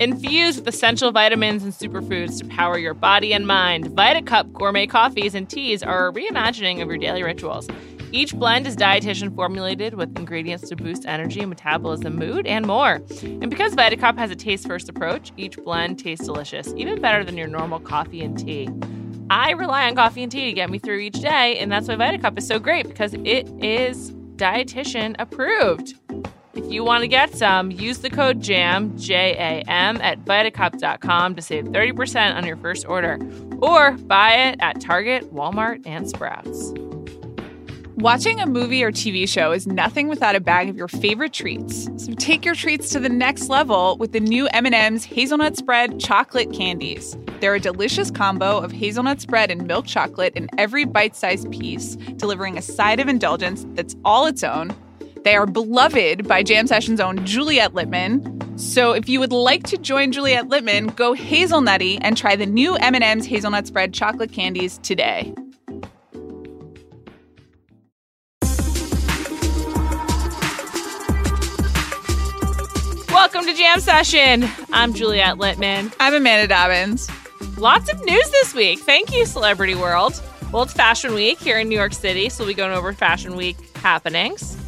Infused with essential vitamins and superfoods to power your body and mind, VitaCup gourmet coffees and teas are a reimagining of your daily rituals. Each blend is dietitian formulated with ingredients to boost energy, metabolism, mood, and more. And because VitaCup has a taste first approach, each blend tastes delicious, even better than your normal coffee and tea. I rely on coffee and tea to get me through each day, and that's why VitaCup is so great because it is dietitian approved. If you want to get some, use the code JAM, J A M, at vitacup.com to save 30% on your first order. Or buy it at Target, Walmart, and Sprouts. Watching a movie or TV show is nothing without a bag of your favorite treats. So take your treats to the next level with the new M&M's Hazelnut Spread Chocolate Candies. They're a delicious combo of hazelnut spread and milk chocolate in every bite-sized piece, delivering a side of indulgence that's all its own. They are beloved by Jam Session's own Juliet Littman. So if you would like to join Juliet Littman, go hazelnutty and try the new M&M's Hazelnut Spread Chocolate Candies today. Welcome to Jam Session. I'm Juliet Littman. I'm Amanda Dobbins. Lots of news this week. Thank you, Celebrity World. Well, it's Fashion Week here in New York City, so we'll be going over Fashion Week happenings.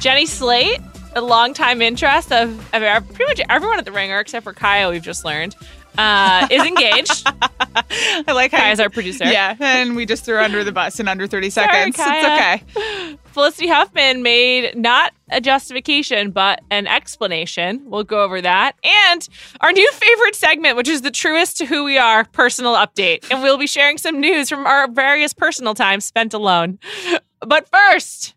Jenny Slate, a longtime interest of, of pretty much everyone at the Ringer, except for Kaya, we've just learned, uh, is engaged. I like how Kaya's our producer. Yeah, and we just threw her under the bus in under 30 Sorry, seconds. Kaya. It's okay. Felicity Huffman made not a justification, but an explanation. We'll go over that. And our new favorite segment, which is the truest to who we are personal update. And we'll be sharing some news from our various personal times spent alone. But first,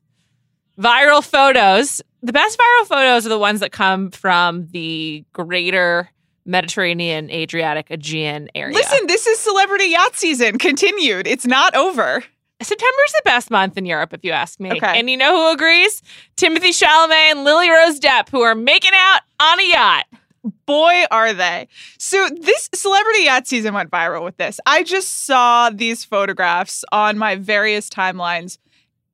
viral photos. The best viral photos are the ones that come from the greater Mediterranean, Adriatic, Aegean area. Listen, this is celebrity yacht season continued. It's not over. September's the best month in Europe, if you ask me. Okay. And you know who agrees? Timothy Chalamet and Lily Rose Depp, who are making out on a yacht. Boy, are they. So, this celebrity yacht season went viral with this. I just saw these photographs on my various timelines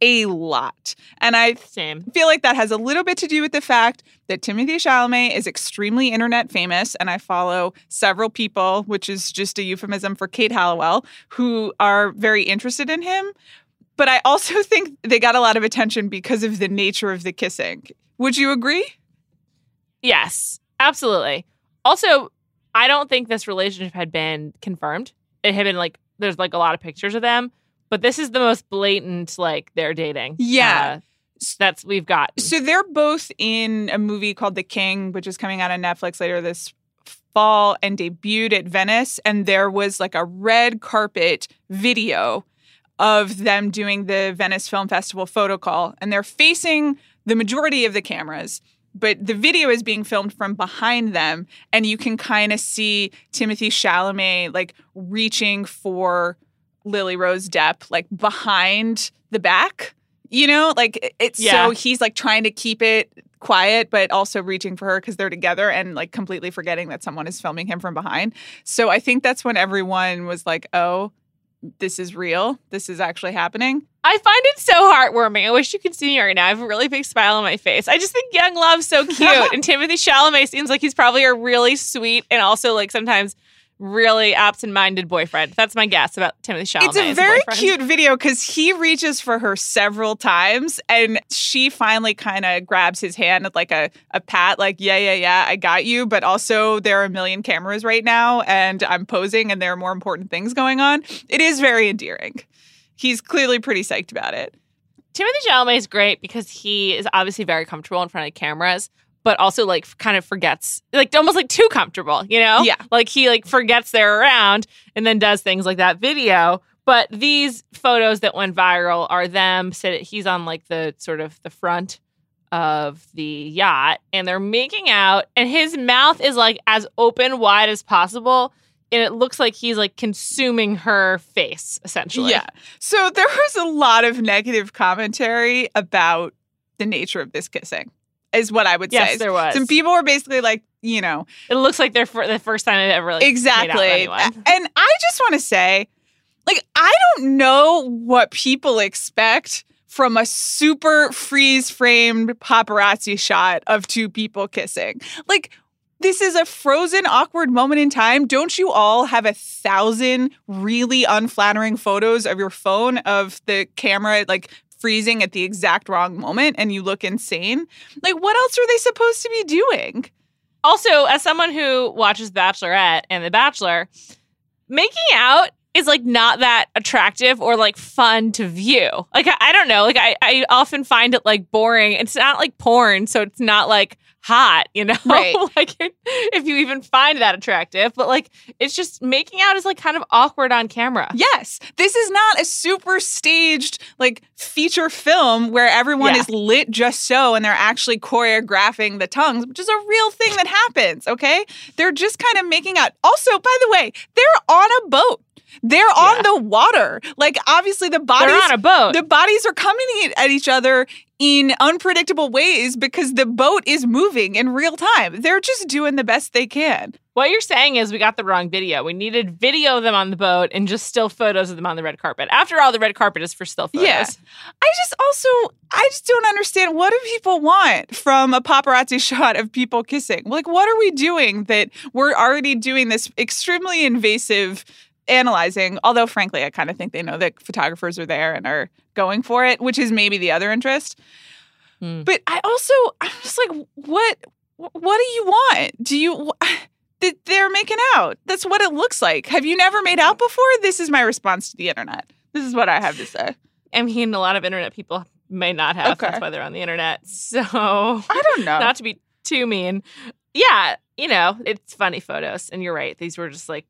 a lot. And I Same. feel like that has a little bit to do with the fact that Timothy Chalamet is extremely internet famous, and I follow several people, which is just a euphemism for Kate Hallowell, who are very interested in him. But I also think they got a lot of attention because of the nature of the kissing. Would you agree? Yes, absolutely. Also, I don't think this relationship had been confirmed. It had been like, there's like a lot of pictures of them, but this is the most blatant, like, they're dating. Yeah. Uh, that's we've got. So they're both in a movie called The King, which is coming out on Netflix later this fall and debuted at Venice. And there was like a red carpet video of them doing the Venice Film Festival photo call. And they're facing the majority of the cameras. But the video is being filmed from behind them, and you can kind of see Timothy Chalamet like reaching for Lily Rose Depp, like behind the back. You know, like it's Yeah. so he's like trying to keep it quiet, but also reaching for her because they're together and like completely forgetting that someone is filming him from behind. So I think that's when everyone was like, oh, this is real. This is actually happening. I find it so heartwarming. I wish you could see me right now. I have a really big smile on my face. I just think Young Love's so cute. and Timothy Chalamet seems like he's probably a really sweet and also like sometimes really absent-minded boyfriend. That's my guess about Timothy Chalamet. It's a very boyfriend. cute video because he reaches for her several times and she finally kind of grabs his hand with like a, a pat, like, yeah, yeah, yeah, I got you. But also, there are a million cameras right now and I'm posing and there are more important things going on. It is very endearing. He's clearly pretty psyched about it. Timothy Chalamet is great because he is obviously very comfortable in front of cameras, but also like kind of forgets, like almost like too comfortable, you know? Yeah. Like he like forgets they're around and then does things like that video. But these photos that went viral are them sit he's on like the sort of the front of the yacht and they're making out and his mouth is like as open wide as possible and it looks like he's like consuming her face essentially. Yeah. So there was a lot of negative commentary about the nature of this kissing, is what I would Yes, say. there was. Some people were basically like, you know, It looks like they're for the first time I've ever like, made out with exactly. And I just want to say, like, I don't know what people expect from a super freeze framed paparazzi shot of two people kissing. Like, this is a frozen, awkward moment in time. Don't you all have a thousand really unflattering photos of your phone of the camera like freezing at the exact wrong moment and you look insane? Like, what else are they supposed to be doing? Also, as someone who watches Bachelorette and The Bachelor, making out is like not that attractive or like fun to view. Like I, I don't know. Like I, I often find it like boring. It's not like porn, so it's not like hot, you know? Right. like if you even find that attractive, but like it's just making out is like kind of awkward on camera. Yes, this is not a super staged like feature film where everyone Yeah. is lit just so and they're actually choreographing the tongues, which is a real thing that happens, okay? They're just kind of making out. Also, by the way, they're on a boat. They're on the water. Like obviously the bodies They're on a boat. the bodies are coming at each other in unpredictable ways because the boat is moving in real time. They're just doing the best they can. what you're saying is we got the wrong video. We needed video of them on the boat and just still photos of them on the red carpet. After all, the red carpet is for still photos. Yeah. I just also I just don't understand what do people want from a paparazzi shot of people kissing? Like what are we doing that we're already doing this extremely invasive analyzing, although frankly I kind of think they know that photographers are there and are going for it, which is maybe the other interest. Hmm. But I also I'm just like what what do you want? Do you they're making out. That's what it looks like. Have you never made out before? This is my response to the internet. This is what I have to say. I mean, a lot of internet people may not have. Okay. That's why they're on the internet. So, I don't know. not to be too mean. Yeah, you know, it's funny photos. And you're right. These were just like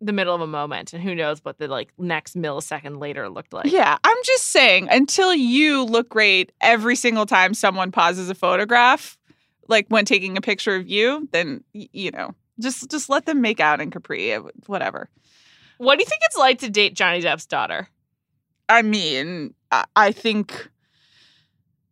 the middle of a moment. And who knows what the like next millisecond later looked like. Yeah, I'm just saying, until you look great every single time someone pauses a photograph, like when taking a picture of you, then you know, just just let them make out in Capri, uh, whatever. What do you think it's like to date Johnny Depp's daughter? I mean, I, I think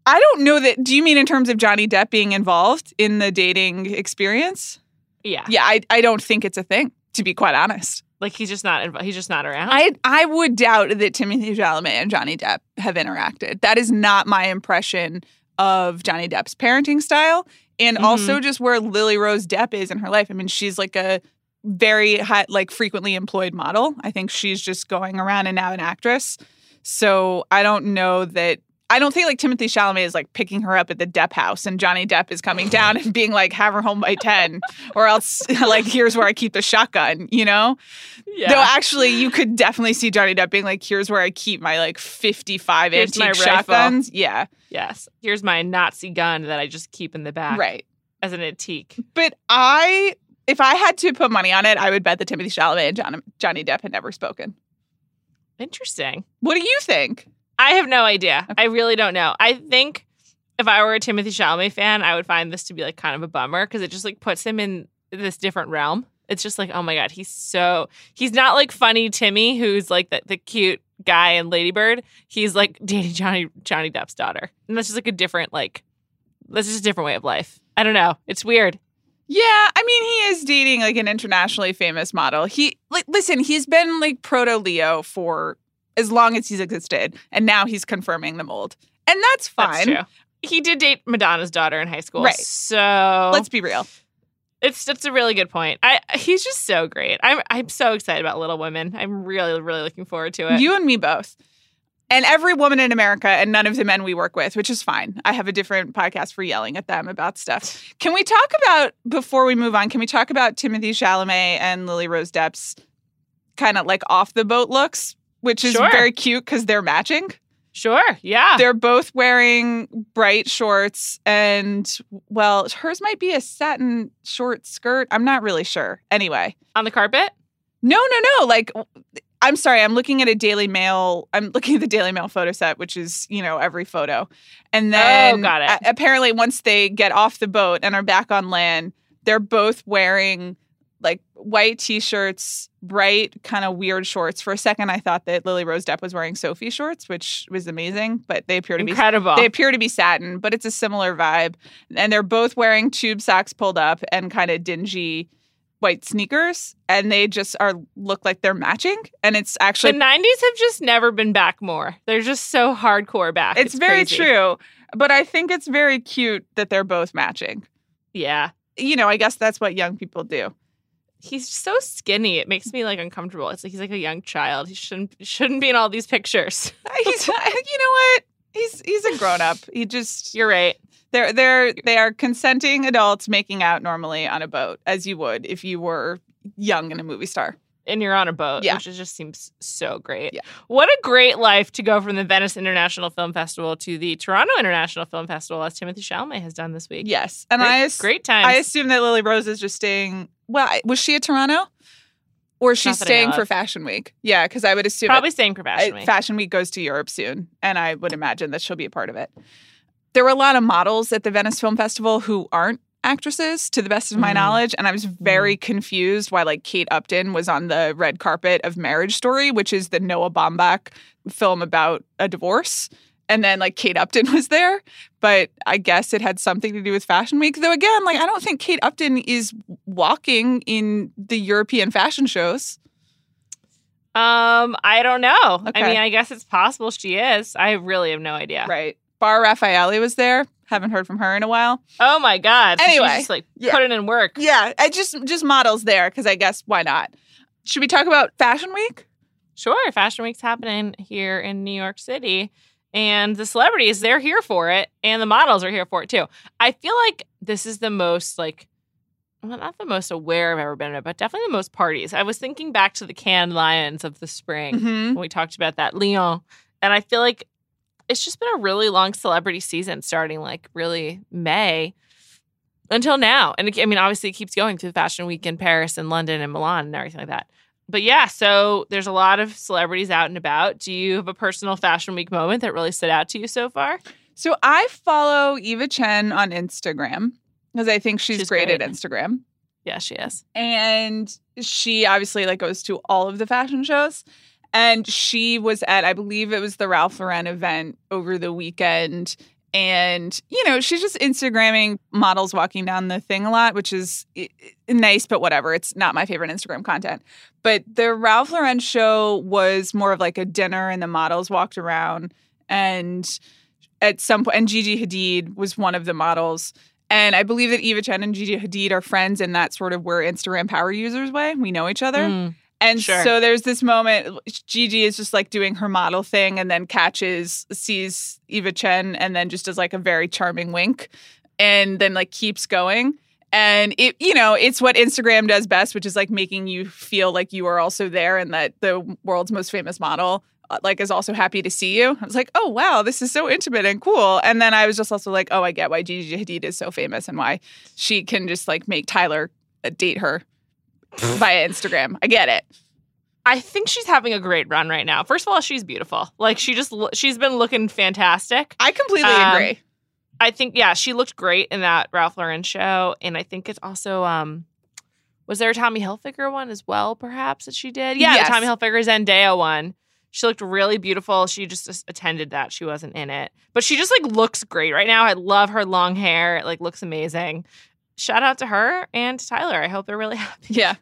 I don't know that. Do you mean in terms of Johnny Depp being involved in the dating experience? Yeah. Yeah, I I don't think it's a thing. To be quite honest, Like he's just not he's just not around. I I would doubt that Timothy Chalamet and Johnny Depp have interacted. That is not my impression of Johnny Depp's parenting style, and Mhm. also just where Lily Rose Depp is in her life. I mean, she's like a very high, like frequently employed model. I think she's just going around and now an actress. So I don't know that. I don't think like Timothy Chalamet is like picking her up at the Depp house and Johnny Depp is coming down and being like, have her home by 10 or else like, here's where I keep the shotgun, you know? yeah. Though actually, you could definitely see Johnny Depp being like, "Here's where I keep my like 55 Here's antique rifle." shotguns." Yeah, yes. Here's my Nazi gun that I just keep in the back right. as an antique. But I, if I had to put money on it, I would bet that Timothy Chalamet and John, Johnny Depp had never spoken. Interesting. What do you think? I have no idea. I really don't know. I think if I were a Timothy Chalamet fan, I would find this to be like kind of a bummer because it just like puts him in this different realm. It's just like, oh my god, he's so he's not like funny Timmy, who's like the, the cute guy in Lady Bird. He's like dating Johnny Johnny Depp's daughter, and that's just like a different like that's just a different way of life. I don't know. It's weird. Yeah, I mean, he is dating like an internationally famous model. He like listen, he's been like proto Leo for as long as he's existed, and now he's confirming the mold, and that's fine. That's true. He did date Madonna's daughter in high school, Right. So Let's be real. It's that's a really good point. I he's just so great. I'm I'm so excited about Little Women. I'm really really looking forward to it. You and me both. And every woman in America and none of the men we work with, which is fine. I have a different podcast for yelling at them about stuff. Can we talk about, before we move on, can we talk about Timothy Chalamet and Lily Rose Depp's kind of like off the boat looks, which is Sure. very cute because they're matching? sure, yeah. They're both wearing bright shorts and, well, hers might be a satin short skirt. I'm not really sure. Anyway. On the carpet. No, no, no. Like, I'm sorry. I'm looking at a Daily Mail. I'm looking at the Daily Mail photo set, which is, you know, every photo. And oh, then Oh, got it. a- apparently, once they get off the boat and are back on land, they're both wearing like white t-shirts, bright, kind of weird shorts. For a second, I thought that Lily Rose Depp was wearing Soffe shorts, which was amazing, but they appear to be Incredible. they appear to be satin, but it's a similar vibe. And they're both wearing tube socks pulled up and kind of dingy white sneakers. And they just are look like they're matching. And it's actually the '90s have just never been back more. They're just so hardcore back. it's, very crazy. true. But I think it's very cute that they're both matching. Yeah, you know, I guess that's what young people do. He's so skinny. It makes me like uncomfortable. It's like he's like a young child. He shouldn't shouldn't be in all these pictures. Uh, he's, uh, you know what? He's he's a grown up. He just You're right. they're they're they are consenting adults making out normally on a boat as you would if you were young and a movie star. And you're on a boat, Yeah. which just seems so great. Yeah. What a great life to go from the Venice International Film Festival to the Toronto International Film Festival, as Timothy Chalamet has done this week. Yes, and great, I great times. I assume that Lily Rose is just staying. Well, was she at Toronto, or is she Not that I staying for. Fashion Week? Yeah, because I would assume Probably staying for Fashion Week. Fashion Week goes to Europe soon, and I would imagine that she'll be a part of it. There were a lot of models at the Venice Film Festival who aren't actresses, to the best of my Mhm. knowledge, and I was very confused why like Kate Upton was on the red carpet of Marriage Story, which is the Noah Baumbach film about a divorce. And then like Kate Upton was there, but I guess it had something to do with Fashion Week. Though again, like I don't think Kate Upton is walking in the European fashion shows. Um, I don't know. Okay. I mean, I guess it's possible she is. I really have no idea. Right. Bar Refaeli was there. Haven't heard from her in a while. Oh my god. So she's Anyway, just like yeah. putting in work. Yeah, I just just models there because I guess why not? Should we talk about Fashion Week? Sure, Fashion Week's happening here in New York City. And the celebrities, they're here for it. And the models are here for it too. I feel like this is the most like well, not the most aware I've ever been at, but definitely the most parties. I was thinking back to the Cannes Lions of the spring Mm-hmm. when we talked about that, Lyon. And I feel like it's just been a really long celebrity season starting like really May until now. And it, I mean, obviously, it keeps going through Fashion Week in Paris and London and Milan and everything like that. But yeah, so there's a lot of celebrities out and about. Do you have a personal Fashion Week moment that really stood out to you so far? So I follow Eva Chen on Instagram because I think she's, She's great, great. at Instagram. Yeah, she is. and she obviously like goes to all of the fashion shows and she was at i believe it was the ralph lauren event over the weekend and you know she's just instagramming models walking down the thing a lot which is nice but whatever it's not my favorite instagram content but the ralph lauren show was more of like a dinner and the models walked around and at some point and gigi hadid was one of the models and I believe that Eva Chen and Gigi Hadid are friends and that's sort of we're Instagram power users way. We know each other. Mm. And Sure. so there's this moment Gigi is just like doing her model thing and then catches sees Eva Chen and then just does like a very charming wink and then like keeps going. And it you know, it's what Instagram does best, which is like making you feel like you are also there and that the world's most famous model uh, like is also happy to see you. I was like, "Oh wow, this is so intimate and cool." And then I was just also like, "Oh, I get why Gigi Hadid is so famous and why she can just like make Tyler uh, date her via Instagram. I get it. I think she's having a great run right now. First of all, she's beautiful. Like she just she's been looking fantastic. I completely Um, agree. I think yeah, she looked great in that Ralph Lauren show, and I think it's also um, was there a Tommy Hilfiger one as well? Perhaps that she did. Yeah, Yes. the Tommy Hilfiger Zendaya one. She looked really beautiful. She just attended that. She wasn't in it, but she just like looks great right now. I love her long hair. It like looks amazing. Shout out to her and to Tyler. I hope they're really happy. Yeah.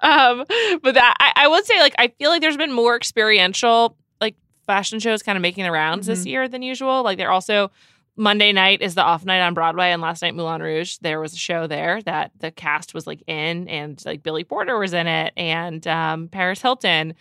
um, but that I, I would say like I feel like there's been more experiential like fashion shows kind of making the rounds this Mhm. year than usual. Like they're also Monday night is the off night on Broadway, and last night Moulin Rouge there was a show there that the cast was like in, and like Billy Porter was in it, and um, Paris Hilton,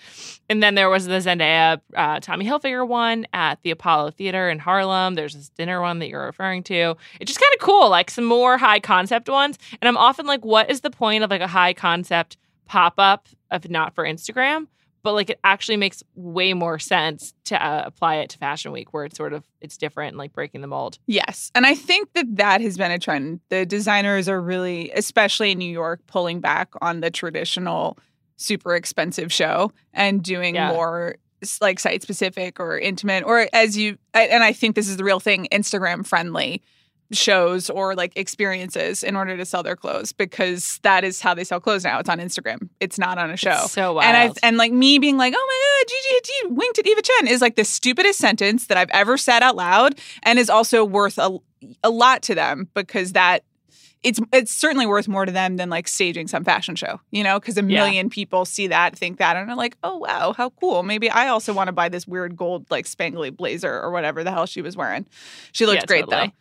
and then there was the Zendaya uh, Tommy Hilfiger one at the Apollo Theater in Harlem. There's this dinner one that you're referring to. It's just kind of cool, like some more high concept ones. And I'm often like, what is the point of like a high concept pop up if not for Instagram? But like it actually makes way more sense to uh, apply it to Fashion Week, where it's sort of it's different, and like breaking the mold. Yes. And I think that that has been a trend. The designers are really, especially in New York, pulling back on the traditional super expensive show and doing Yeah. more like site specific or intimate or as you and I think this is the real thing Instagram friendly shows or like experiences in order to sell their clothes because that is how they sell clothes now. It's on Instagram. It's not on a show. It's so wild. And I and like me being like, oh my god, Gigi Hadid winked at Eva Chen is like the stupidest sentence that I've ever said out loud, and is also worth a a lot to them because that it's it's certainly worth more to them than like staging some fashion show, you know, because a Yeah. million people see that, think that, and are like, oh wow, how cool. Maybe I also want to buy this weird gold like spangly blazer or whatever the hell she was wearing. She looked Yeah, great totally. though.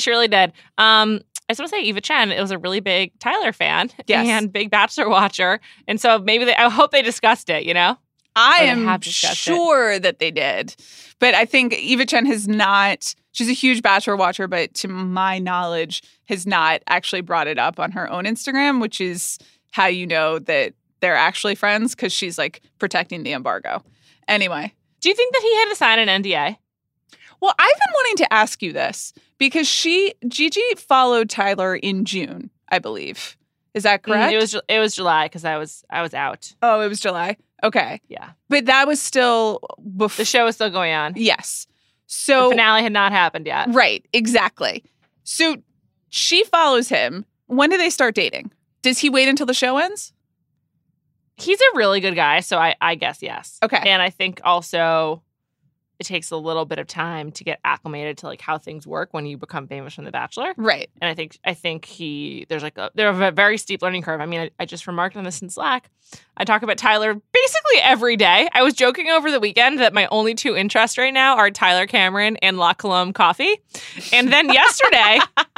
Surely did. Um, I just want to say Eva Chen it was a really big Tyler fan Yes. and big Bachelor watcher, and so maybe they. I hope they discussed it. You know, I am discussed it. sure that they did. But I think Eva Chen has not, she's a huge Bachelor watcher, but to my knowledge, has not actually brought it up on her own Instagram, which is how you know that they're actually friends because she's like protecting the embargo. Anyway, do you think that he had to sign an NDA? well, I've been wanting to ask you this because she, Gigi followed Tyler in June, I believe. Is that Mm, correct? It was. It was July because I was. I was out. oh, it was July. Okay. Yeah, But that was still before. the show was still going on. Yes. The So finale had not happened yet. Right, exactly. So she follows him. When do they start dating? Does he wait until the show ends? He's a really good guy, so I. I guess yes. Okay. And I think also it takes a little bit of time to get acclimated to like how things work when you become famous from The Bachelor. Right. And I think I think he there's like a there's a very steep learning curve. I mean, I, I just remarked on this in Slack. I talk about Tyler basically every day. I was joking over the weekend that my only two interests right now are Tyler Cameron and La Colombe coffee. And then yesterday,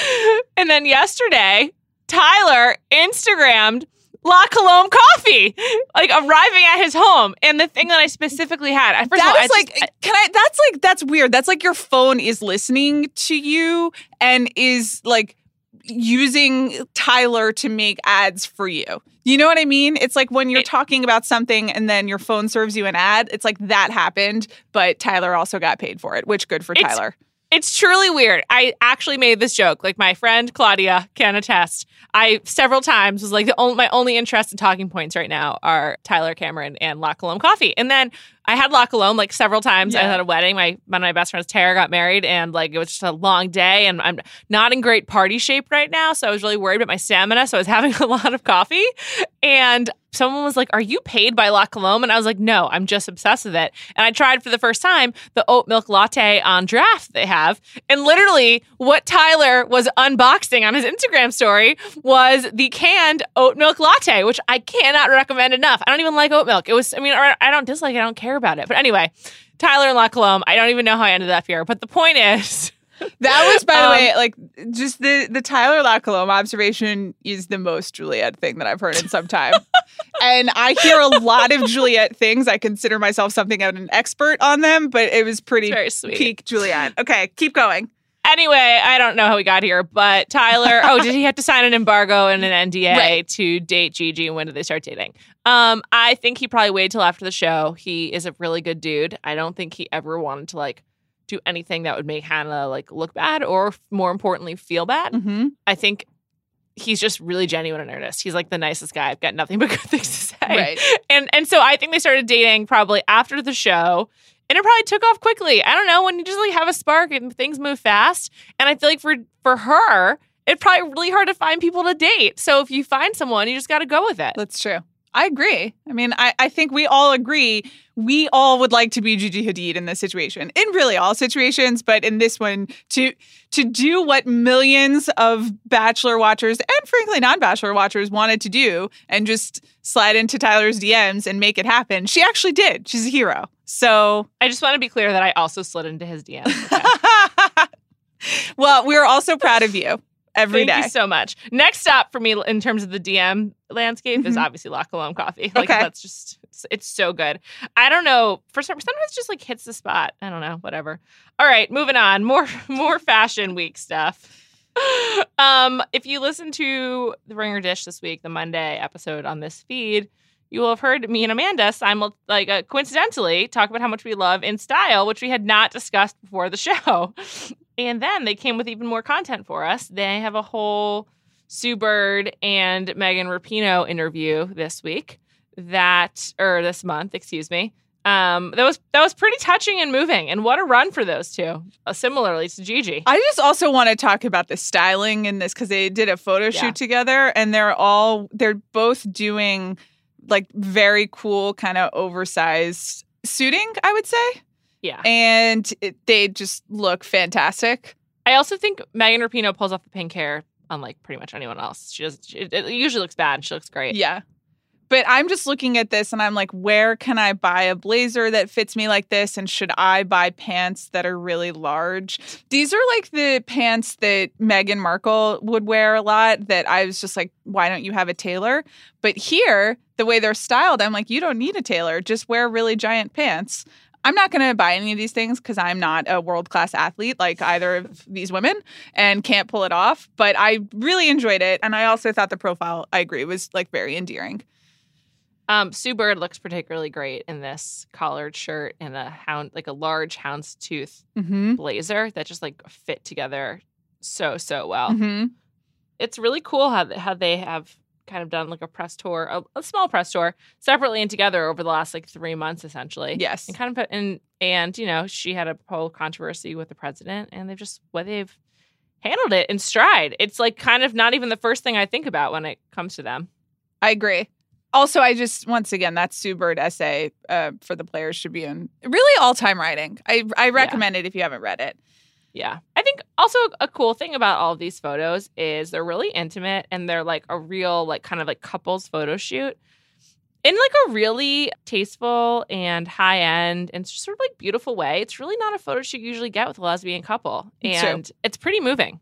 and then yesterday, Tyler Instagrammed La Colombe coffee, like arriving at his home. And the thing that I specifically had, I- first of all, That I like, just- can I? That's like, that's weird. That's like your phone is listening to you and is like using Tyler to make ads for you. You know what I mean? It's like when you're talking about something and then your phone serves you an ad. It's like that happened, but Tyler also got paid for it, which good for Tyler. It's truly weird. I actually made this joke. Like my friend Claudia can attest. I several times was like the only, my only interest in talking points right now are Tyler Cameron and La Colombe coffee. And then I had La Colombe like several times. I had a wedding. My one of my best friends Tara got married, and like it was just a long day. And I'm not in great party shape right now, so I was really worried about my stamina. So I was having a lot of coffee, and someone was like, "Are you paid by La Colombe?" And I was like, "No, I'm just obsessed with it." And I tried for the first time the oat milk latte on draft they have, and literally what Tyler was unboxing on his Instagram story was the canned oat milk latte, which I cannot recommend enough. I don't even like oat milk. It was, I mean, I I don't dislike it. I don't care about it. But anyway, Tyler and La Colombe, I don't even know how I ended up here. But the point is, That was, by the Um, way, like just the the Tyler La Colombe observation is the most Juliet thing that I've heard in some time. and I hear a lot of Juliet things. I consider myself something of an expert on them, but it was pretty it's very sweet. peak Juliet. Okay, keep going. Anyway, I don't know how we got here, but Tyler, oh, did he have to sign an embargo and an NDA Right. to date Gigi? And when did they start dating? Um, I think he probably waited till after the show. He is a really good dude. I don't think he ever wanted to like do anything that would make Hannah like look bad or more importantly feel bad. Mm-hmm. I think he's just really genuine and earnest. He's like the nicest guy. I've got nothing but good things to say. Right. And and so I think they started dating probably after the show. And it probably took off quickly. I don't know when you just like have a spark and things move fast. And I feel like for for her, it's probably really hard to find people to date. So if you find someone, you just got to go with it. That's true. I agree. I mean, I, I think we all agree. We all would like to be Gigi Hadid in this situation, in really all situations, but in this one, to to do what millions of Bachelor watchers and frankly non-Bachelor watchers wanted to do, and just slide into Tyler's DMs and make it happen. She actually did. She's a hero. So, I just want to be clear that I also slid into his DMs. Okay? well, we're also proud of you every Thank day. you so much. Next up for me in terms of the DM landscape is Mhm. obviously La Colombe coffee. Like Okay. that's just it's, so good. I don't know. For some sometimes it just like hits the spot. I don't know. Whatever. All right, moving on. More more fashion week stuff. Um, if you listen to the Ringer Dish this week, the Monday episode on this feed, you will have heard me and Amanda simul- like uh, coincidentally talk about how much we love InStyle, which we had not discussed before the show. And then they came with even more content for us. They have a whole Sue Bird and Megan Rapinoe interview this week that or this month, excuse me. Um, that was that was pretty touching and moving, and what a run for those two. Uh, similarly to Gigi, I just also want to talk about the styling in this because they did a photo shoot Yeah. together and they're all they're both doing like very cool kind of oversized suiting, I would say. Yeah. And it, they just look fantastic. I also think Megan Rapinoe pulls off the pink hair unlike pretty much anyone else. She does. It, it usually looks bad. and She looks great. Yeah. But I'm just looking at this and I'm like, where can I buy a blazer that fits me like this? And should I buy pants that are really large? These are like the pants that Meghan Markle would wear a lot that I was just like, why don't you have a tailor? But here, the way they're styled, I'm like, you don't need a tailor. Just wear really giant pants. I'm not going to buy any of these things because I'm not a world class athlete like either of these women and can't pull it off. But I really enjoyed it. And I also thought the profile, I agree, was like very endearing. Um, Sue Bird looks particularly great in this collared shirt and a hound, like a large houndstooth Mm-hmm. blazer that just like fit together so so well. Mm-hmm. It's really cool how how they have kind of done like a press tour, a, a small press tour, separately and together over the last like three months, essentially. Yes. and kind of put and and you know she had a whole controversy with the president, and they've just what they've handled it in stride. It's like kind of not even the first thing I think about when it comes to them. I agree. Also, I just once again that Sue Bird essay uh, for the Players Tribune really all time writing. I I recommend it if you haven't read it. Yeah. I think also a cool thing about all of these photos is they're really intimate and they're like a real, like, kind of like couples photo shoot in like a really tasteful and high end and sort of like beautiful way. It's really not a photo shoot you usually get with a lesbian couple. It's true. And it's pretty moving.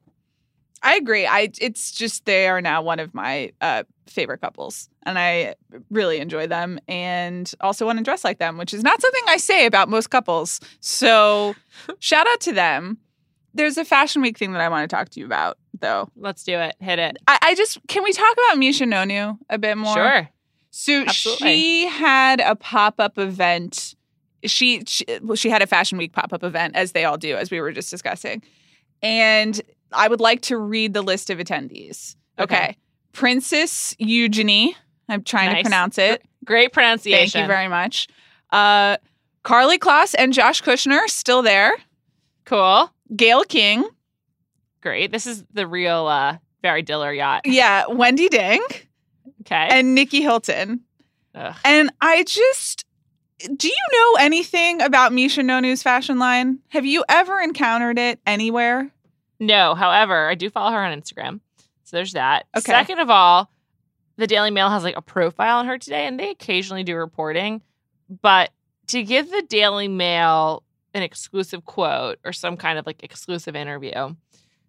I agree. I it's just they are now one of my uh, favorite couples, and I really enjoy them, and also want to dress like them, which is not something I say about most couples. So, shout out to them. There's a fashion week thing that I want to talk to you about, though. Let's do it. Hit it. I, I just can we talk about Misha Nonoo a bit more? Sure. So Absolutely. she had a pop up event. She, she well, she had a fashion week pop up event, as they all do, as we were just discussing. And I would like to read the list of attendees. Okay, Okay. Princess Eugenie. I'm trying to pronounce it. Great pronunciation. Thank you very much. Uh, Karlie Kloss and Josh Kushner still there. Cool. Gayle King. Great. This is the real uh Barry Diller yacht. Yeah, Wendi Deng Okay. and Nicky Hilton. Ugh. And I just do you know anything about Misha Nonoo's fashion line? Have you ever encountered it anywhere? No, however, I do follow her on Instagram. So there's that. Okay. Second of all, the Daily Mail has like a profile on her today and they occasionally do reporting. But to give the Daily Mail an exclusive quote or some kind of like exclusive interview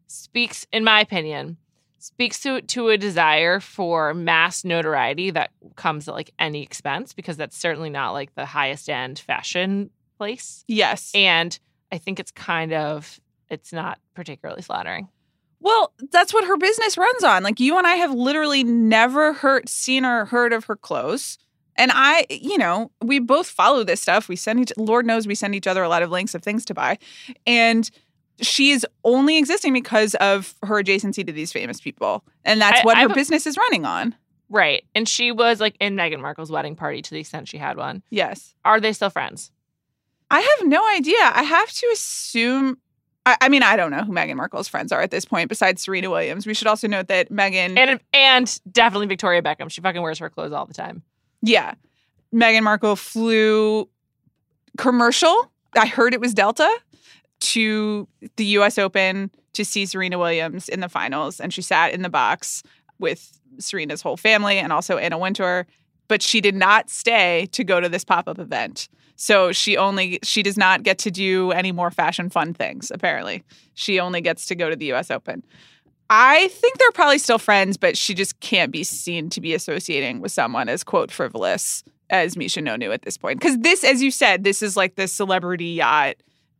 speaks, in my opinion, speaks to to a desire for mass notoriety that comes at like any expense because that's certainly not like the highest end fashion place. Yes. And I think it's kind of it's not particularly flattering. Well, that's what her business runs on. Like you and I have literally never heard seen or heard of her clothes. And I, you know, we both follow this stuff. We send each Lord knows we send each other a lot of links of things to buy. And she is only existing because of her adjacency to these famous people. And that's I- what her I've- business is running on. Right. And she was like in Meghan Markle's wedding party to the extent she had one. Yes. Are they still friends? I have no idea. I have to assume. I, I mean, I don't know who Meghan Markle's friends are at this point, besides Serena Williams. We should also note that Meghan, And and definitely Victoria Beckham. She fucking wears her clothes all the time. Yeah, Meghan Markle flew commercial. I heard it was Delta to the U.S. Open to see Serena Williams in the finals, and she sat in the box with Serena's whole family and also Anna Wintour. But she did not stay to go to this pop up event. So she only she does not get to do any more fashion fun things. Apparently, she only gets to go to the U.S. Open. I think they're probably still friends, but she just can't be seen to be associating with someone as quote frivolous as Misha Nonoo at this point. Because this, as you said, this is like the celebrity yacht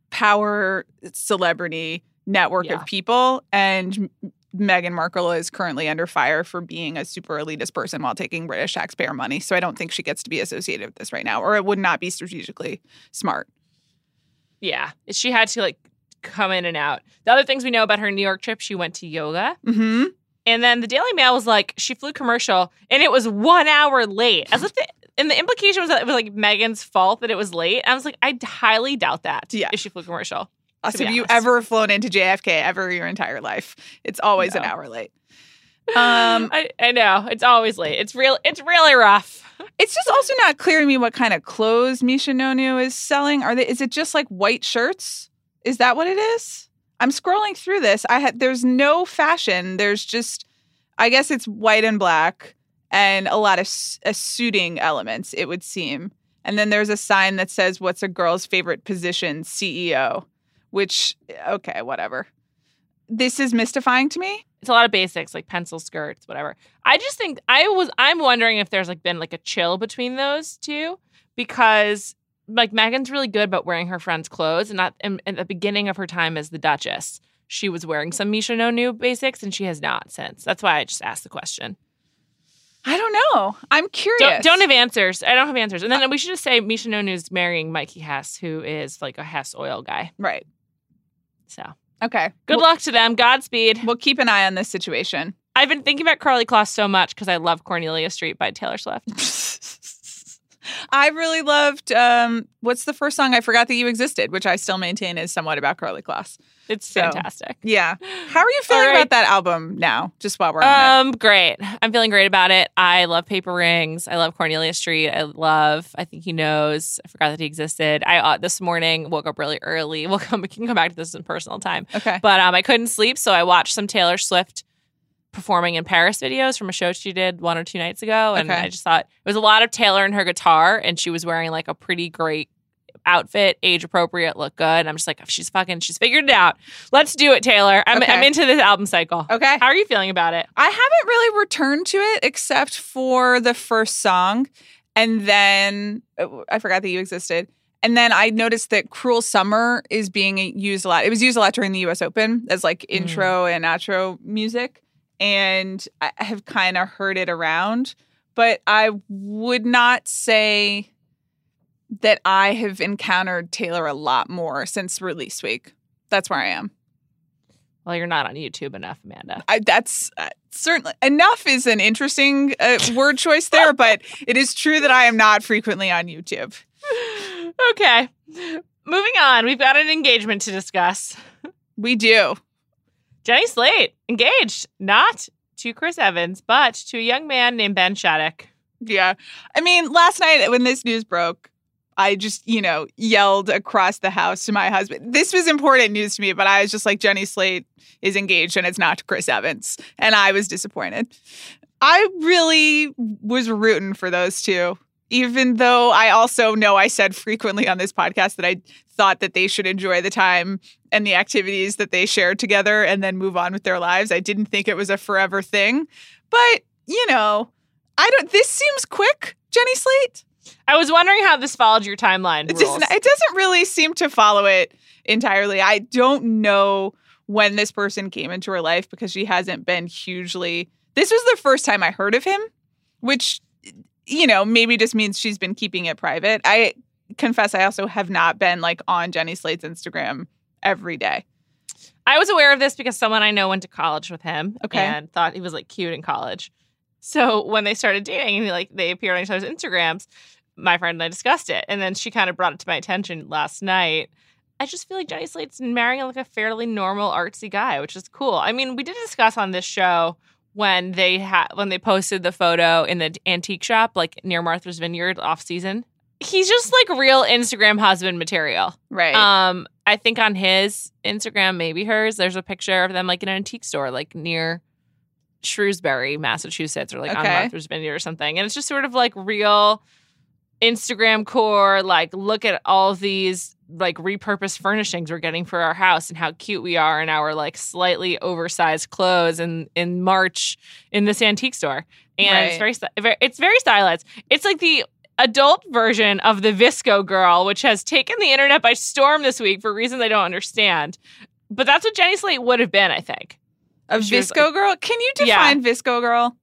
power celebrity network Yeah. of people, and Meghan Markle is currently under fire for being a super elitist person while taking British taxpayer money. So I don't think she gets to be associated with this right now, or it would not be strategically smart. Yeah. She had to like come in and out. The other things we know about her New York trip, she went to yoga. hmm And then the Daily Mail was like, she flew commercial and it was one hour late. As if the, and the implication was that it was like Meghan's fault that it was late. I was like, I highly doubt that. Yeah. If she flew commercial. Also, have you ever flown into JFK ever your entire life? It's always an hour late. Um, I, I know. It's always late. It's real it's really rough. It's just also not clear to me what kind of clothes Misha Nonoo is selling. Are they? Is it just like white shirts? Is that what it is? I'm scrolling through this. I had there's no fashion. There's just, I guess it's white and black, and a lot of uh, suiting elements, it would seem. And then there's a sign that says, What's a girl's favorite position? CEO, which, okay, whatever. This is mystifying to me. It's a lot of basics like pencil skirts, whatever. I just think I was I'm wondering if there's like been like a chill between those two because like Meghan's really good about wearing her friends' clothes and not in, at the beginning of her time as the Duchess. She was wearing some Misha Nonoo basics and she has not since. That's why I just asked the question. I don't know. I'm curious. Don't, don't have answers. I don't have answers. And then we should just say Misha Nonoo's marrying Mikey Hess, who is like a Hess oil guy. Right. So Okay. good We'll, luck to them. Godspeed. we'll keep an eye on this situation. I've been thinking about Karlie Kloss so much because I love Cornelia Street by Taylor Swift. I really loved um, what's the first song I forgot that you existed, which I still maintain is somewhat about Karlie Kloss. It's So, fantastic. Yeah. How are you feeling right. about that album now? Just while we're on Um, great. I'm feeling great about it. I love Paper Rings. I love Cornelia Street. I love. I think he knows. I forgot that he existed. I uh, this morning woke up really early. We'll come. We can come back to this in personal time. Okay. But um, I couldn't sleep, so I watched some Taylor Swift performing in Paris videos from a show she did one or two nights ago, and Okay. I just thought it was a lot of Taylor and her guitar, and she was wearing like a pretty great outfit, age appropriate, look good. And I'm just like, oh, she's fucking, she's figured it out. Let's do it, Taylor. I'm, Okay. I'm into this album cycle. Okay. How are you feeling about it? I haven't really returned to it except for the first song. And then I forgot that you existed. And then I noticed that Cruel Summer is being used a lot. It was used a lot during the US Open as like mm. intro and outro music. And I have kind of heard it around. But I would not say that I have encountered Taylor a lot more since release week. That's where I am. Well, you're not on YouTube enough, Amanda. I, that's uh, certainly enough is an interesting uh, word choice there, but it is true that I am not frequently on YouTube. okay. Moving on. We've got an engagement to discuss. We do. Jenny Slate engaged, not to Chris Evans, but to a young man named Ben Shattuck. Yeah. I mean, last night when this news broke, I just, you know, yelled across the house to my husband. This was important news to me, but I was just like, Jenny Slate is engaged and it's not to Chris Evans. And I was disappointed. I really was rooting for those two, even though I also know I said frequently on this podcast that I thought that they should enjoy the time and the activities that they shared together and then move on with their lives. I didn't think it was a forever thing. But, you know, I don't, this seems quick, Jenny Slate. I was wondering how this followed your timeline It doesn't, it doesn't really seem to follow it entirely. I don't know when this person came into her life because she hasn't been hugely. This was the first time I heard of him, which, you know, maybe just means she's been keeping it private. I confess I also have not been like on Jenny Slate's Instagram every day. I was aware of this because someone I know went to college with him Okay. and thought he was like cute in college. So when they started dating and like they appeared on each other's Instagrams, my friend and I discussed it. And then she kind of brought it to my attention last night. I just feel like Jenny Slate's marrying like a fairly normal artsy guy, which is cool. I mean, we did discuss on this show when they had when they posted the photo in the antique shop, like near Martha's Vineyard off season. He's just like real Instagram husband material. Right. Um, I think on his Instagram, maybe hers, there's a picture of them like in an antique store, like near Shrewsbury, Massachusetts, or like on Okay. Martha's Vineyard or something. And it's just sort of like real Instagram core, like look at all these like repurposed furnishings we're getting for our house and how cute we are in our like slightly oversized clothes in in March in this antique store. And it's Right. very very- it's very stylized. It's like the adult version of the VSCO girl, which has taken the internet by storm this week for reasons I don't understand. But that's what Jenny Slate would have been, I think. a VSCO girl? Can you Yeah. define VSCO girl?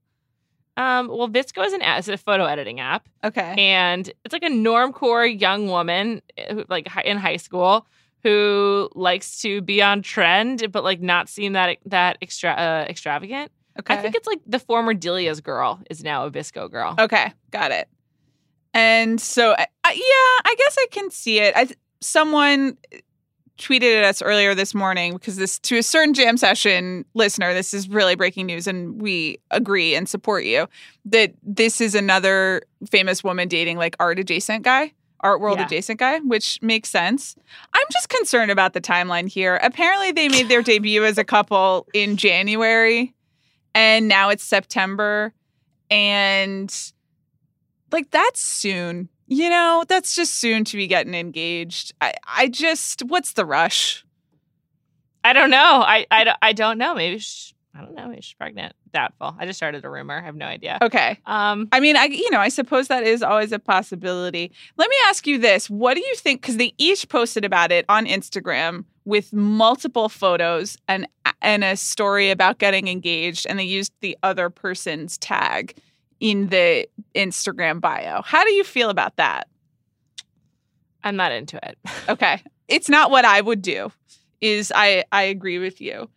Um, well, VSCO is an is a photo editing app, Okay. and it's like a normcore young woman, eh, like in high school, who likes to be on trend, but like not seem that that extra uh, extravagant. Okay. I think it's like the former Delia's girl is now a VSCO girl. Okay, got it. And so, uh, uh, yeah, I guess I can see it. I someone tweeted at us earlier this morning because this to a certain jam session listener, this is really breaking news, and we agree and support you that this is another famous woman dating like art adjacent guy. Art world Yeah. adjacent guy, which makes sense. I'm just concerned about the timeline here. Apparently, they made their debut as a couple in January, and now it's September And like that's soon. You know, that's just soon to be getting engaged. I, I just, what's the rush? I don't know. I, I, don't- I don't know. Maybe she, I don't know. Maybe she's pregnant. Doubtful. I just started a rumor. I have no idea. Okay. Um, I mean, I you know, I suppose that is always a possibility. Let me ask you this: What do you think? Because they each posted about it on Instagram with multiple photos and and a story about getting engaged, and they used the other person's tag in the Instagram bio. How do you feel about that? I'm not into it. Okay, it's not what I would do. Is I I agree with you.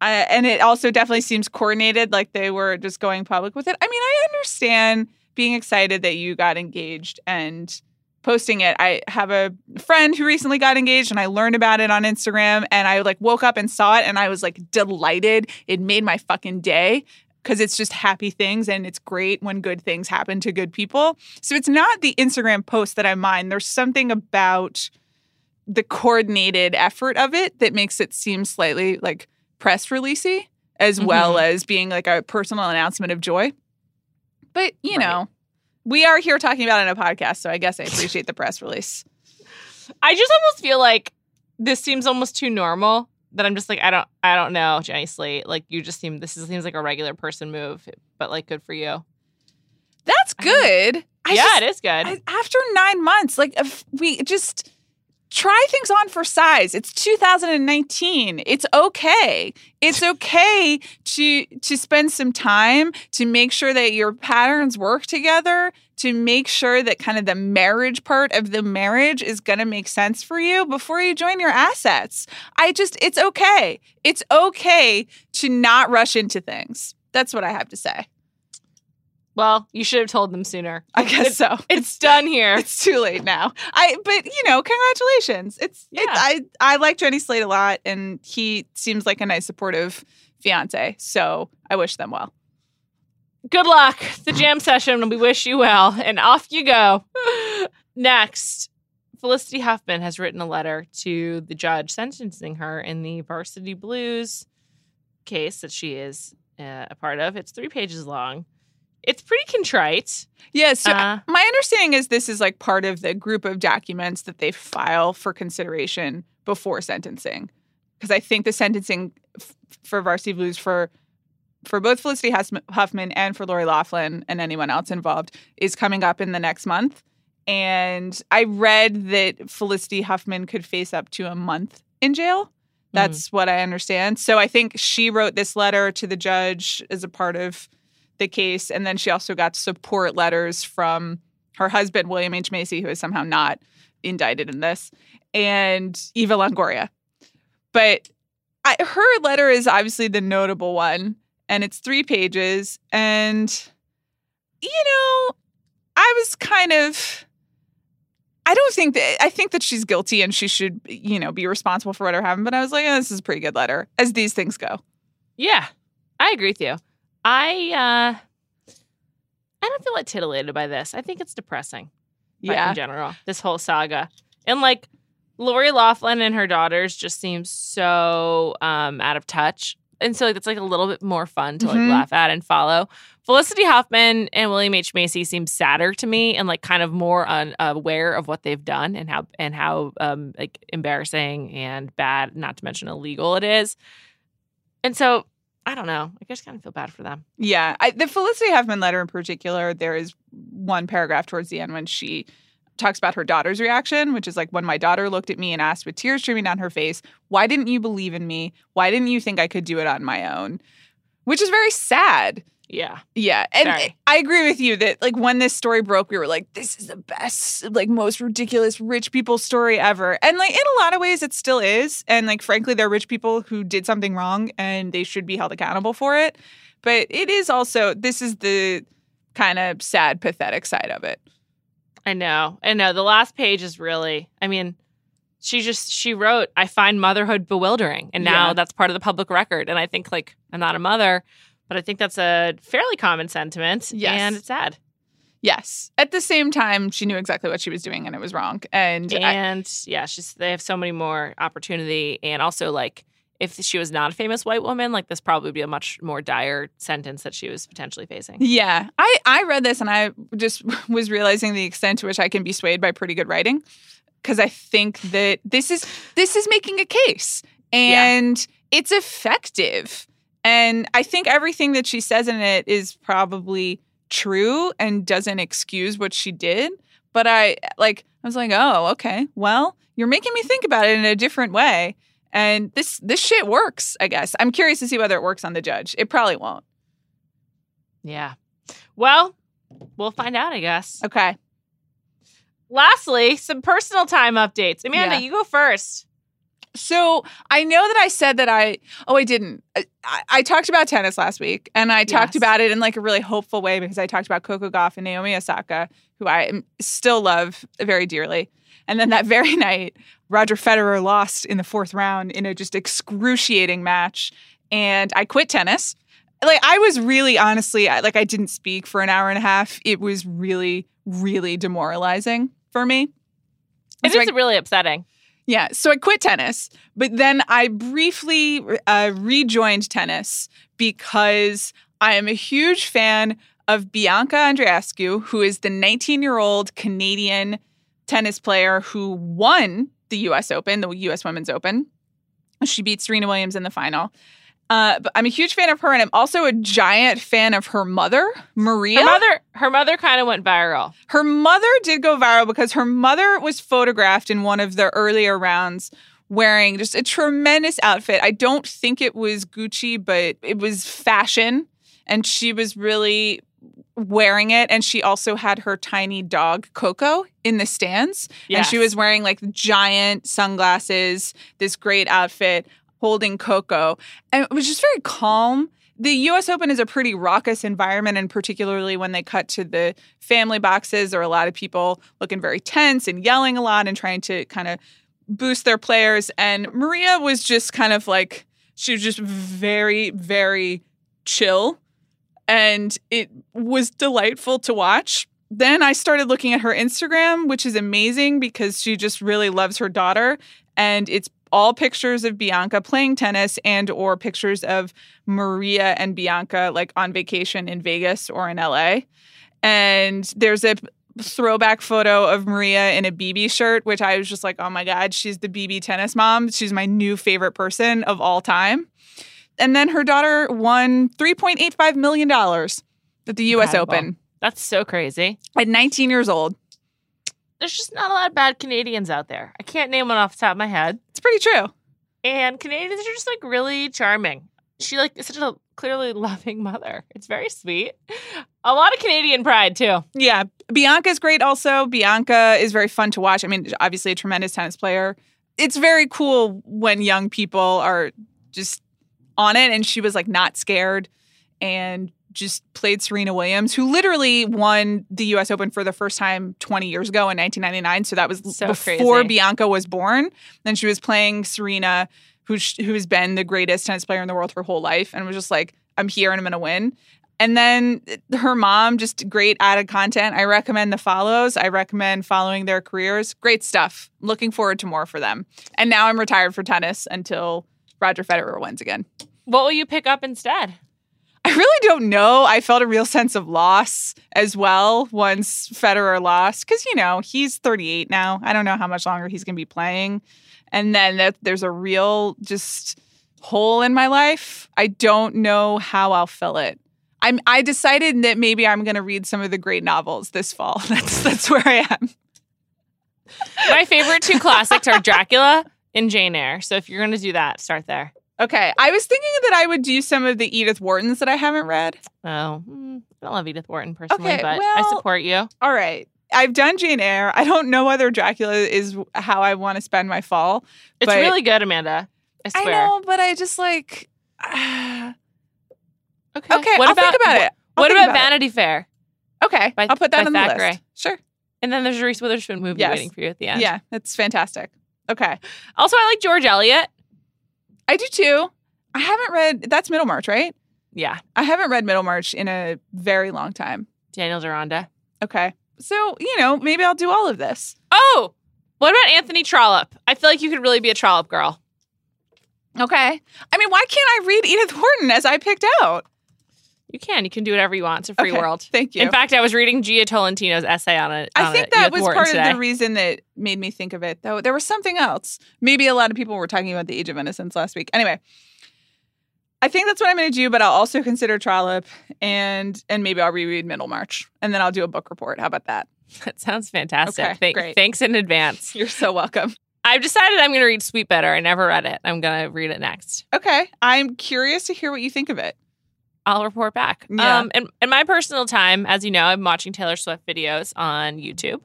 I, and it also definitely seems coordinated, like they were just going public with it. I mean, I understand being excited that you got engaged and posting it. I have a friend who recently got engaged and I learned about it on Instagram and I like woke up and saw it and I was like delighted. It made my fucking day because it's just happy things and it's great when good things happen to good people. So it's not the Instagram post that I mind. There's something about the coordinated effort of it that makes it seem slightly like press releasey as mm-hmm. well as being like a personal announcement of joy. But, you Right. know, we are here talking about it in a podcast, so I guess I appreciate the press release. I just almost feel like this seems almost too normal that I'm just like I don't I don't know Jenny Slate like you just seem this is, seems like a regular person move but like good for you That's I don't know. good. I yeah just- it is good I- after nine months, like if we just try things on for size. It's 2019. It's okay. It's okay to to spend some time to make sure that your patterns work together, to make sure that kind of the marriage part of the marriage is going to make sense for you before you join your assets. I just it's okay. It's okay to not rush into things. That's what I have to say. well you should have told them sooner I guess so. it's done here it's too late now. I but you know, congratulations. It's Yeah. it, I I like Jenny Slate a lot and he seems like a nice supportive fiance. So I wish them well. Good luck the jam session we wish you well and off you go next Felicity Huffman has written a letter to the judge sentencing her in the Varsity Blues case that she is uh, a part of. It's three pages long. It's pretty contrite. Yeah, so Uh, my understanding is this is like part of the group of documents that they file for consideration before sentencing. Because I think the sentencing f- for Varsity Blues for for both Felicity Huffman and for Lori Loughlin and anyone else involved is coming up in the next month. And I read that Felicity Huffman could face up to a month in jail. Mm-hmm. That's what I understand. So I think she wrote this letter to the judge as a part of the case. And then she also got support letters from her husband, William H. Macy, who is somehow not indicted in this, and Eva Longoria. But I, her letter is obviously the notable one, and it's three pages. And, you know, I was kind of. I don't think that I think that she's guilty and she should, you know, be responsible for whatever happened. But I was like, oh, this is a pretty good letter, as these things go. yeah, I agree with you. I uh I don't feel like titillated by this. I think it's depressing. Yeah, in general, this whole saga. And like Lori Loughlin and her daughters just seem so um out of touch. And so like it's like a little bit more fun to like Mhm. laugh at and follow. Felicity Huffman and William H. Macy seem sadder to me and like kind of more un- aware of what they've done and how and how um like embarrassing and bad, not to mention illegal it is. And so I don't know. I just kind of feel bad for them. Yeah, I, the Felicity Huffman letter in particular, there is one paragraph towards the end when she talks about her daughter's reaction, which is like when my daughter looked at me and asked with tears streaming down her face, "Why didn't you believe in me? Why didn't you think I could do it on my own?" Which is very sad. Yeah. Yeah, and Sorry. I agree with you that like when this story broke, we were like, "This is the best, like most ridiculous rich people story ever." And like in a lot of ways, it still is. And like frankly, they're rich people who did something wrong, and they should be held accountable for it. But it is also this is the kind of sad, pathetic side of it. I know. I know. The last page is really, I mean, she just, she wrote, I find motherhood bewildering. And now Yeah. that's part of the public record. And I think, like, I'm not a mother, but I think that's a fairly common sentiment. Yes. And it's sad. Yes. At the same time, she knew exactly what she was doing, and it was wrong. And I- And yeah, she's, they have so many more opportunity. And also, like, if she was not a famous white woman, like this probably would be a much more dire sentence that she was potentially facing. Yeah. I, I read this and I just was realizing the extent to which I can be swayed by pretty good writing. Cause I think that this is this is making a case. And yeah. it's effective. And I think everything that she says in it is probably true and doesn't excuse what she did. But I like I was like, oh, okay. Well, you're making me think about it in a different way. And this this shit works, I guess. I'm curious to see whether it works on the judge. It probably won't. Yeah. Well, we'll find out, I guess. Okay. Lastly, some personal time updates. Amanda, yeah. you go first. So I know that I said that I, oh, I didn't. I, I talked about tennis last week and I talked yes. about it in like a really hopeful way because I talked about Coco Gauff and Naomi Osaka, who I um, still love very dearly. And then that very night, Roger Federer lost in the fourth round in a just excruciating match. And I quit tennis. Like, I was really honestly, like, I didn't speak for an hour and a half. It was really, really demoralizing for me. It so really upsetting. Yeah. So I quit tennis, but then I briefly uh, rejoined tennis because I am a huge fan of Bianca Andreescu, who is the 19 year old Canadian tennis player who won the US Open, the US Women's Open. She beat Serena Williams in the final. Uh, but I'm a huge fan of her, and I'm also a giant fan of her mother, Maria. Her mother, her mother kind of went viral. Her mother did go viral because her mother was photographed in one of the earlier rounds wearing just a tremendous outfit. I don't think it was Gucci, but it was fashion, and she was really wearing it and she also had her tiny dog Coco in the stands. Yes. and she was wearing like giant sunglasses this great outfit holding Coco. And it was just very calm. The US Open is a pretty raucous environment and particularly when they cut to the family boxes there are a lot of people looking very tense and yelling a lot and trying to kind of boost their players. And Maria was just kind of like she was just very very chill and it was delightful to watch. Then I started looking at her Instagram, which is amazing because she just really loves her daughter and it's all pictures of Bianca playing tennis and or pictures of Maria and Bianca like on vacation in Vegas or in LA. And there's a throwback photo of Maria in a BB shirt, which I was just like, oh my God, she's the BB tennis mom. She's my new favorite person of all time. And then her daughter won $3.85 million at the US Incredible. Open. That's so crazy. At 19 years old. There's just not a lot of bad Canadians out there. I can't name one off the top of my head. It's pretty true. And Canadians are just like really charming. She like is such a clearly loving mother. It's very sweet. A lot of Canadian pride too. Yeah. Bianca's great also. Bianca is very fun to watch. I mean, obviously a tremendous tennis player. It's very cool when young people are just on it and she was like not scared and just played Serena Williams, who literally won the US Open for the first time 20 years ago in 1999. So that was so before crazy. Bianca was born. Then she was playing Serena, who's who's been the greatest tennis player in the world for her whole life, and was just like, I'm here and I'm gonna win. And then uh, her mom, just great added content. I recommend the follows. I recommend following their careers. Great stuff. Looking forward to more for them. And now I'm retired for tennis until Roger Federer wins again. What will you pick up instead? I really don't know. I felt a real sense of loss as well once Federer lost because, you know, he's 38 now. I don't know how much longer he's going to be playing. And then that, there's a real just hole in my life. I don't know how I'll fill it. I'm, I decided that maybe I'm going to read some of the great novels this fall. That's that's where I am. My favorite two classics are Dracula and Jane Eyre. So if you're going to do that, start there. Okay. I was thinking that I would do some of the Edith Whartons that I haven't read. Oh, hmm, I don't love Edith Wharton personally, okay, but well, I support you. All right. I've done Jane Eyre. I don't know whether Dracula is how I want to spend my fall. It's really good, Amanda. I swear. I know, but I just like. Uh, okay. Okay. What I'll about, think about it. I'll what about, about, Vanity Fair? Okay. By, I'll put that on the list. Sure. And then there's a Reese Witherspoon movie yes. waiting for you at the end. Yeah, that's fantastic. Okay. Also, I like George Eliot. I do too. I haven't read that's Middlemarch, right? Yeah. I haven't read Middlemarch in a very long time. Daniel Deronda. Okay. So, you know, maybe I'll do all of this. Oh, what about Anthony Trollope? I feel like you could really be a Trollope girl. Okay. I mean, why can't I read Edith Wharton as I picked out? You can. You can do whatever you want. It's a free Okay, world. Thank you. In fact, I was reading Jia Tolentino's essay on it. I think it that was Wharton part today. of the reason that made me think of it, though. There was something else. Maybe a lot of people were talking about the Age of Innocence last week. Anyway, I think that's what I'm going to do, but I'll also consider Trollope and and maybe I'll reread Middlemarch and then I'll do a book report. How about that? That sounds fantastic. Okay, Thank- great. Thanks in advance. You're so welcome. I've decided I'm going to read Sweetbitter. I never read it. I'm going to read it next. Okay. I'm curious to hear what you think of it. I'll report back. Yeah. Um, in, in my personal time, as you know, I'm watching Taylor Swift videos on YouTube.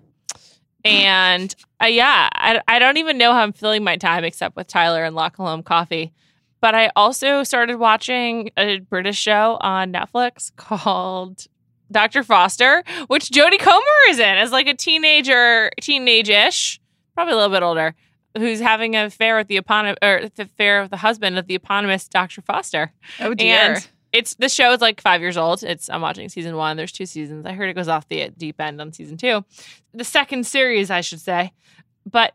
And uh, yeah, I, I don't even know how I'm filling my time except with Taylor and Colombe Coffee. But I also started watching a British show on Netflix called Dr. Foster, which Jodie Comer is in as like a teenager, teenage-ish, probably a little bit older, who's having an affair with the eponymous or the affair with the husband of the eponymous Dr. Foster. Oh dear. And it's the show is like five years old. It's I'm watching season one. There's two seasons. I heard it goes off the deep end on season two, the second series, I should say. But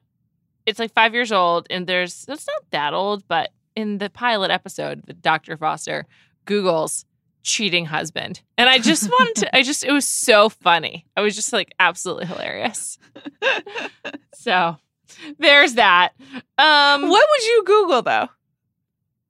it's like five years old, and there's it's not that old, but in the pilot episode, the Dr. Foster Google's cheating husband, and I just wanted to. I just it was so funny. I was just like absolutely hilarious. So there's that. Um, what would you Google though?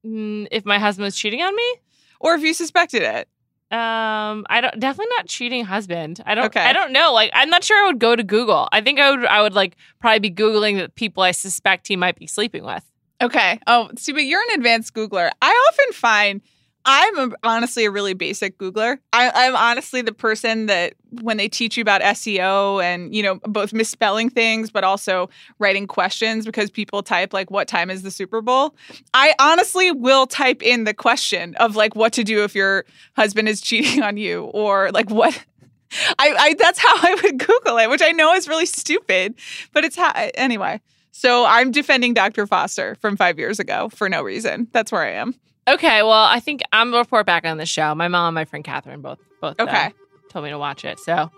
mm, if my husband was cheating on me? Or if you suspected it? Um, I don't definitely not cheating husband. I don't. Okay. I don't know. Like, I'm not sure I would go to Google. I think I would. I would like probably be googling the people I suspect he might be sleeping with. Okay. Oh, see, but you're an advanced Googler. I often find I'm honestly a really basic Googler. I, I'm honestly the person that when they teach you about SEO and, you know, both misspelling things, but also writing questions because people type like, what time is the Super Bowl? I honestly will type in the question of like what to do if your husband is cheating on you or like what. I, I that's how I would Google it, which I know is really stupid, but it's how anyway. So I'm defending Dr. Foster from five years ago for no reason. That's where I am. Okay. Well, I think I'm gonna report back on the show. My mom and my friend Catherine both both uh, Okay. told me to watch it. So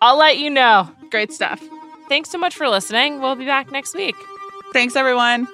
I'll let you know. Great stuff. Thanks so much for listening. We'll be back next week. Thanks, everyone.